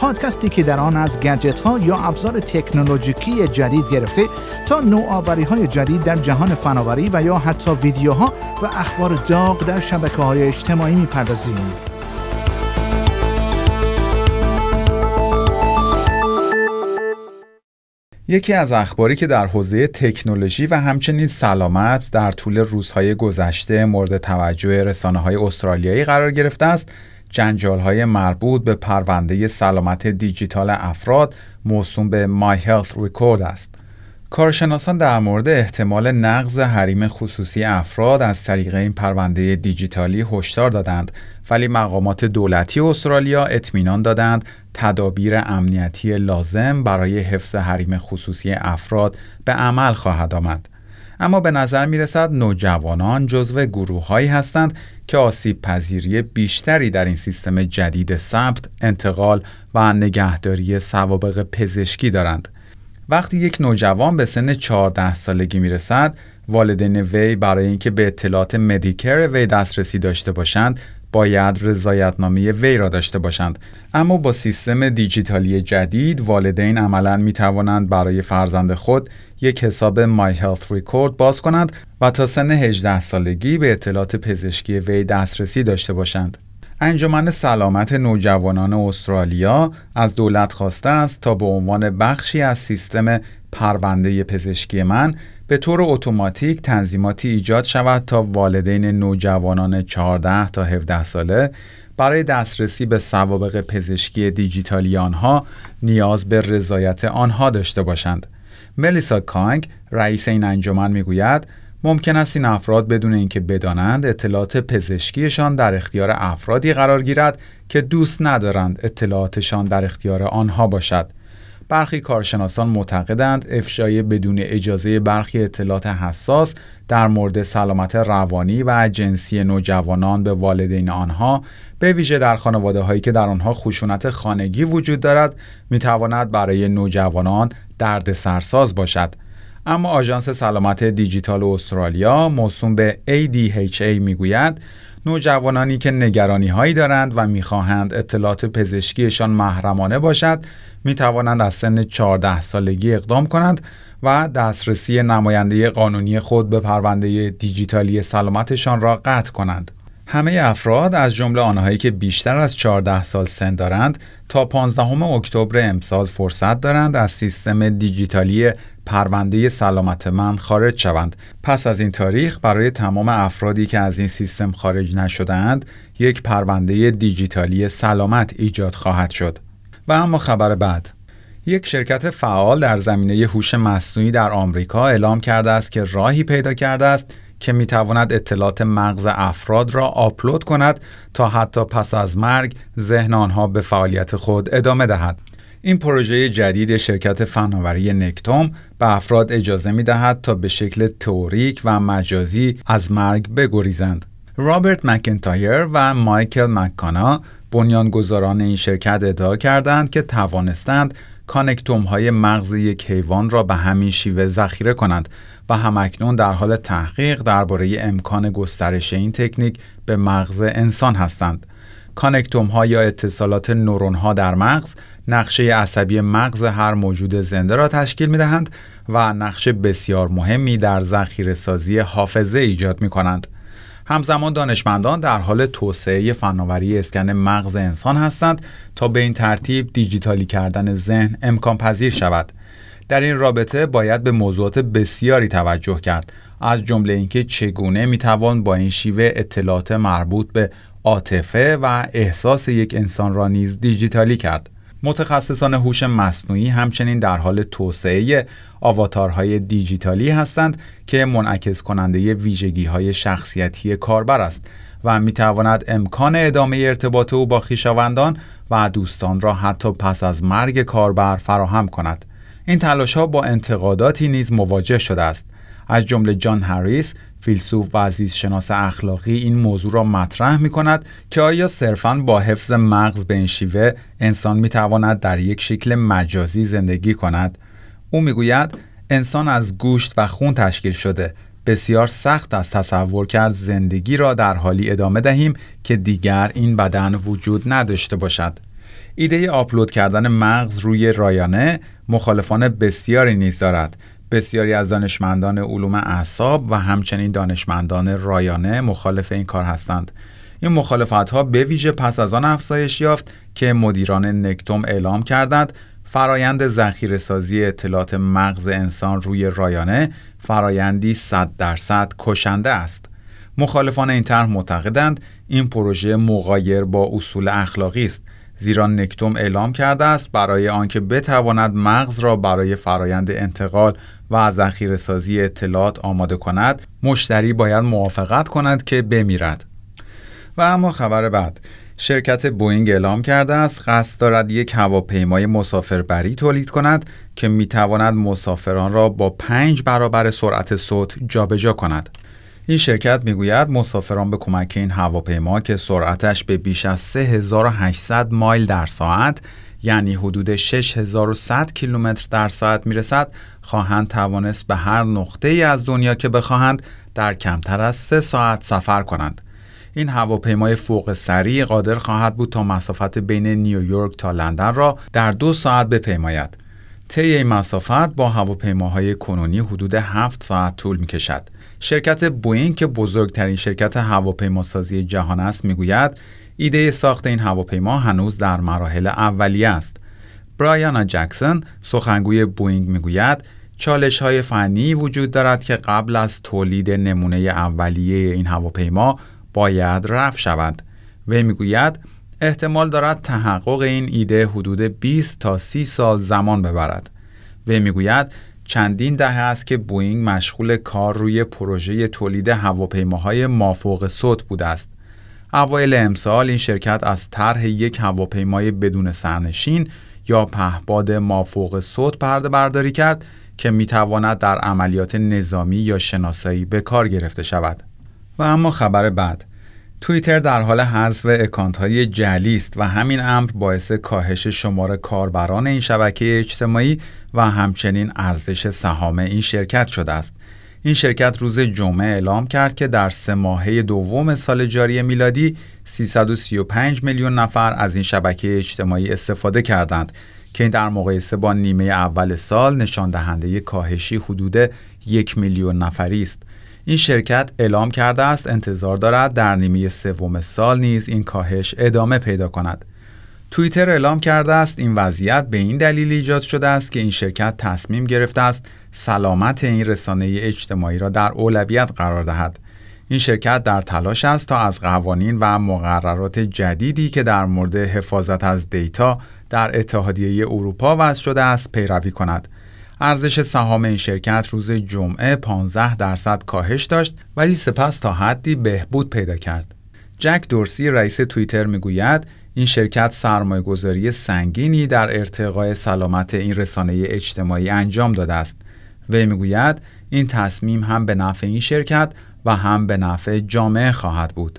پادکستی که در آن از گجت ها یا ابزار تکنولوژیکی جدید گرفته تا نوآوری های جدید در جهان فناوری و یا حتی ویدیوها و اخبار داغ در شبکه های اجتماعی می‌پردازیم. یکی از اخباری که در حوزه تکنولوژی و همچنین سلامت در طول روزهای گذشته مورد توجه رسانه های استرالیایی قرار گرفته است جنجال های مربوط به پرونده سلامت دیجیتال افراد موسوم به My Health Record است. کارشناسان در مورد احتمال نقض حریم خصوصی افراد از طریق این پرونده دیجیتالی هشدار دادند ولی مقامات دولتی استرالیا اطمینان دادند تدابیر امنیتی لازم برای حفظ حریم خصوصی افراد به عمل خواهد آمد. اما به نظر می رسد نوجوانان جزو گروه هایی هستند که آسیب پذیری بیشتری در این سیستم جدید ثبت، انتقال و نگهداری سوابق پزشکی دارند. وقتی یک نوجوان به سن 14 سالگی می رسد، والدین وی برای اینکه به اطلاعات مدیکر وی دسترسی داشته باشند باید رضایتنامه وی را داشته باشند اما با سیستم دیجیتالی جدید والدین عملا می توانند برای فرزند خود یک حساب My Health Record باز کنند و تا سن 18 سالگی به اطلاعات پزشکی وی دسترسی داشته باشند. انجمن سلامت نوجوانان استرالیا از دولت خواسته است تا به عنوان بخشی از سیستم پرونده پزشکی من به طور اتوماتیک تنظیماتی ایجاد شود تا والدین نوجوانان 14 تا 17 ساله برای دسترسی به سوابق پزشکی دیجیتالی آنها نیاز به رضایت آنها داشته باشند. ملیسا کانگ رئیس این انجمن می‌گوید ممکن است این افراد بدون اینکه بدانند اطلاعات پزشکیشان در اختیار افرادی قرار گیرد که دوست ندارند اطلاعاتشان در اختیار آنها باشد. برخی کارشناسان معتقدند افشای بدون اجازه برخی اطلاعات حساس در مورد سلامت روانی و جنسی نوجوانان به والدین آنها به ویژه در خانواده هایی که در آنها خشونت خانگی وجود دارد می تواند برای نوجوانان درد سرساز باشد. اما آژانس سلامت دیجیتال استرالیا موسوم به ADHA می‌گوید نوجوانانی که نگرانی هایی دارند و می‌خواهند اطلاعات پزشکیشان محرمانه باشد می توانند از سن 14 سالگی اقدام کنند و دسترسی نماینده قانونی خود به پرونده دیجیتالی سلامتشان را قطع کنند. همه افراد از جمله آنهایی که بیشتر از 14 سال سن دارند تا 15 اکتبر امسال فرصت دارند از سیستم دیجیتالی پرونده سلامت من خارج شوند. پس از این تاریخ برای تمام افرادی که از این سیستم خارج نشدهاند یک پرونده دیجیتالی سلامت ایجاد خواهد شد. و اما خبر بعد. یک شرکت فعال در زمینه هوش مصنوعی در آمریکا اعلام کرده است که راهی پیدا کرده است که می تواند اطلاعات مغز افراد را آپلود کند تا حتی پس از مرگ ذهن آنها به فعالیت خود ادامه دهد. این پروژه جدید شرکت فناوری نکتوم به افراد اجازه می دهد تا به شکل تئوریک و مجازی از مرگ بگریزند. رابرت مکنتایر و مایکل مکانا بنیانگذاران این شرکت ادعا کردند که توانستند کانکتوم های مغز یک حیوان را به همین شیوه ذخیره کنند و همکنون در حال تحقیق درباره امکان گسترش این تکنیک به مغز انسان هستند. کانکتوم ها یا اتصالات نورون ها در مغز نقشه عصبی مغز هر موجود زنده را تشکیل می دهند و نقش بسیار مهمی در ذخیره سازی حافظه ایجاد می کنند. همزمان دانشمندان در حال توسعه فناوری اسکن مغز انسان هستند تا به این ترتیب دیجیتالی کردن ذهن امکان پذیر شود. در این رابطه باید به موضوعات بسیاری توجه کرد از جمله اینکه چگونه می‌توان با این شیوه اطلاعات مربوط به عاطفه و احساس یک انسان را نیز دیجیتالی کرد متخصصان هوش مصنوعی همچنین در حال توسعه آواتارهای دیجیتالی هستند که منعکس کننده ویژگی های شخصیتی کاربر است و می تواند امکان ادامه ارتباط او با خویشاوندان و دوستان را حتی پس از مرگ کاربر فراهم کند. این تلاش ها با انتقاداتی نیز مواجه شده است از جمله جان هریس فیلسوف و شناس اخلاقی این موضوع را مطرح می کند که آیا صرفاً با حفظ مغز به این شیوه انسان می تواند در یک شکل مجازی زندگی کند؟ او می‌گوید انسان از گوشت و خون تشکیل شده. بسیار سخت است تصور کرد زندگی را در حالی ادامه دهیم که دیگر این بدن وجود نداشته باشد. ایده آپلود کردن مغز روی رایانه مخالفان بسیاری نیز دارد. بسیاری از دانشمندان علوم اعصاب و همچنین دانشمندان رایانه مخالف این کار هستند این مخالفت ها به ویژه پس از آن افزایش یافت که مدیران نکتوم اعلام کردند فرایند ذخیره سازی اطلاعات مغز انسان روی رایانه فرایندی 100 درصد کشنده است. مخالفان این طرح معتقدند این پروژه مغایر با اصول اخلاقی است زیرا نکتوم اعلام کرده است برای آنکه بتواند مغز را برای فرایند انتقال و ذخیره سازی اطلاعات آماده کند مشتری باید موافقت کند که بمیرد و اما خبر بعد شرکت بوینگ اعلام کرده است قصد دارد یک هواپیمای مسافربری تولید کند که می‌تواند مسافران را با پنج برابر سرعت صوت جابجا کند. این شرکت می‌گوید مسافران به کمک این هواپیما که سرعتش به بیش از 3800 مایل در ساعت یعنی حدود 6100 کیلومتر در ساعت می‌رسد خواهند توانست به هر نقطه ای از دنیا که بخواهند در کمتر از سه ساعت سفر کنند. این هواپیمای فوق سریع قادر خواهد بود تا مسافت بین نیویورک تا لندن را در دو ساعت بپیماید. طی این مسافت با هواپیماهای کنونی حدود 7 ساعت طول می کشد. شرکت بوینگ که بزرگترین شرکت هواپیماسازی جهان است می‌گوید ایده ساخت این هواپیما هنوز در مراحل اولیه است. برایانا جکسون سخنگوی بوینگ می‌گوید چالش های فنی وجود دارد که قبل از تولید نمونه اولیه این هواپیما باید رفع شود وی می‌گوید احتمال دارد تحقق این ایده حدود 20 تا 30 سال زمان ببرد وی می‌گوید چندین دهه است که بوینگ مشغول کار روی پروژه تولید هواپیماهای مافوق صوت بوده است اوایل امسال این شرکت از طرح یک هواپیمای بدون سرنشین یا پهباد مافوق صوت پرده برداری کرد که می‌تواند در عملیات نظامی یا شناسایی به کار گرفته شود. و اما خبر بعد توییتر در حال حذف اکانت های جعلی است و همین امر باعث کاهش شمار کاربران این شبکه اجتماعی و همچنین ارزش سهام این شرکت شده است. این شرکت روز جمعه اعلام کرد که در سه ماهه دوم سال جاری میلادی 335 میلیون نفر از این شبکه اجتماعی استفاده کردند که در مقایسه با نیمه اول سال نشان دهنده کاهشی حدود یک میلیون نفری است. این شرکت اعلام کرده است انتظار دارد در نیمه سوم سال نیز این کاهش ادامه پیدا کند. توییتر اعلام کرده است این وضعیت به این دلیل ایجاد شده است که این شرکت تصمیم گرفته است سلامت این رسانه اجتماعی را در اولویت قرار دهد. این شرکت در تلاش است تا از قوانین و مقررات جدیدی که در مورد حفاظت از دیتا در اتحادیه اروپا وضع شده است پیروی کند. ارزش سهام این شرکت روز جمعه 15 درصد کاهش داشت ولی سپس تا حدی بهبود پیدا کرد. جک دورسی رئیس توییتر می‌گوید این شرکت سرمایه گذاری سنگینی در ارتقای سلامت این رسانه اجتماعی انجام داده است. وی می‌گوید این تصمیم هم به نفع این شرکت و هم به نفع جامعه خواهد بود.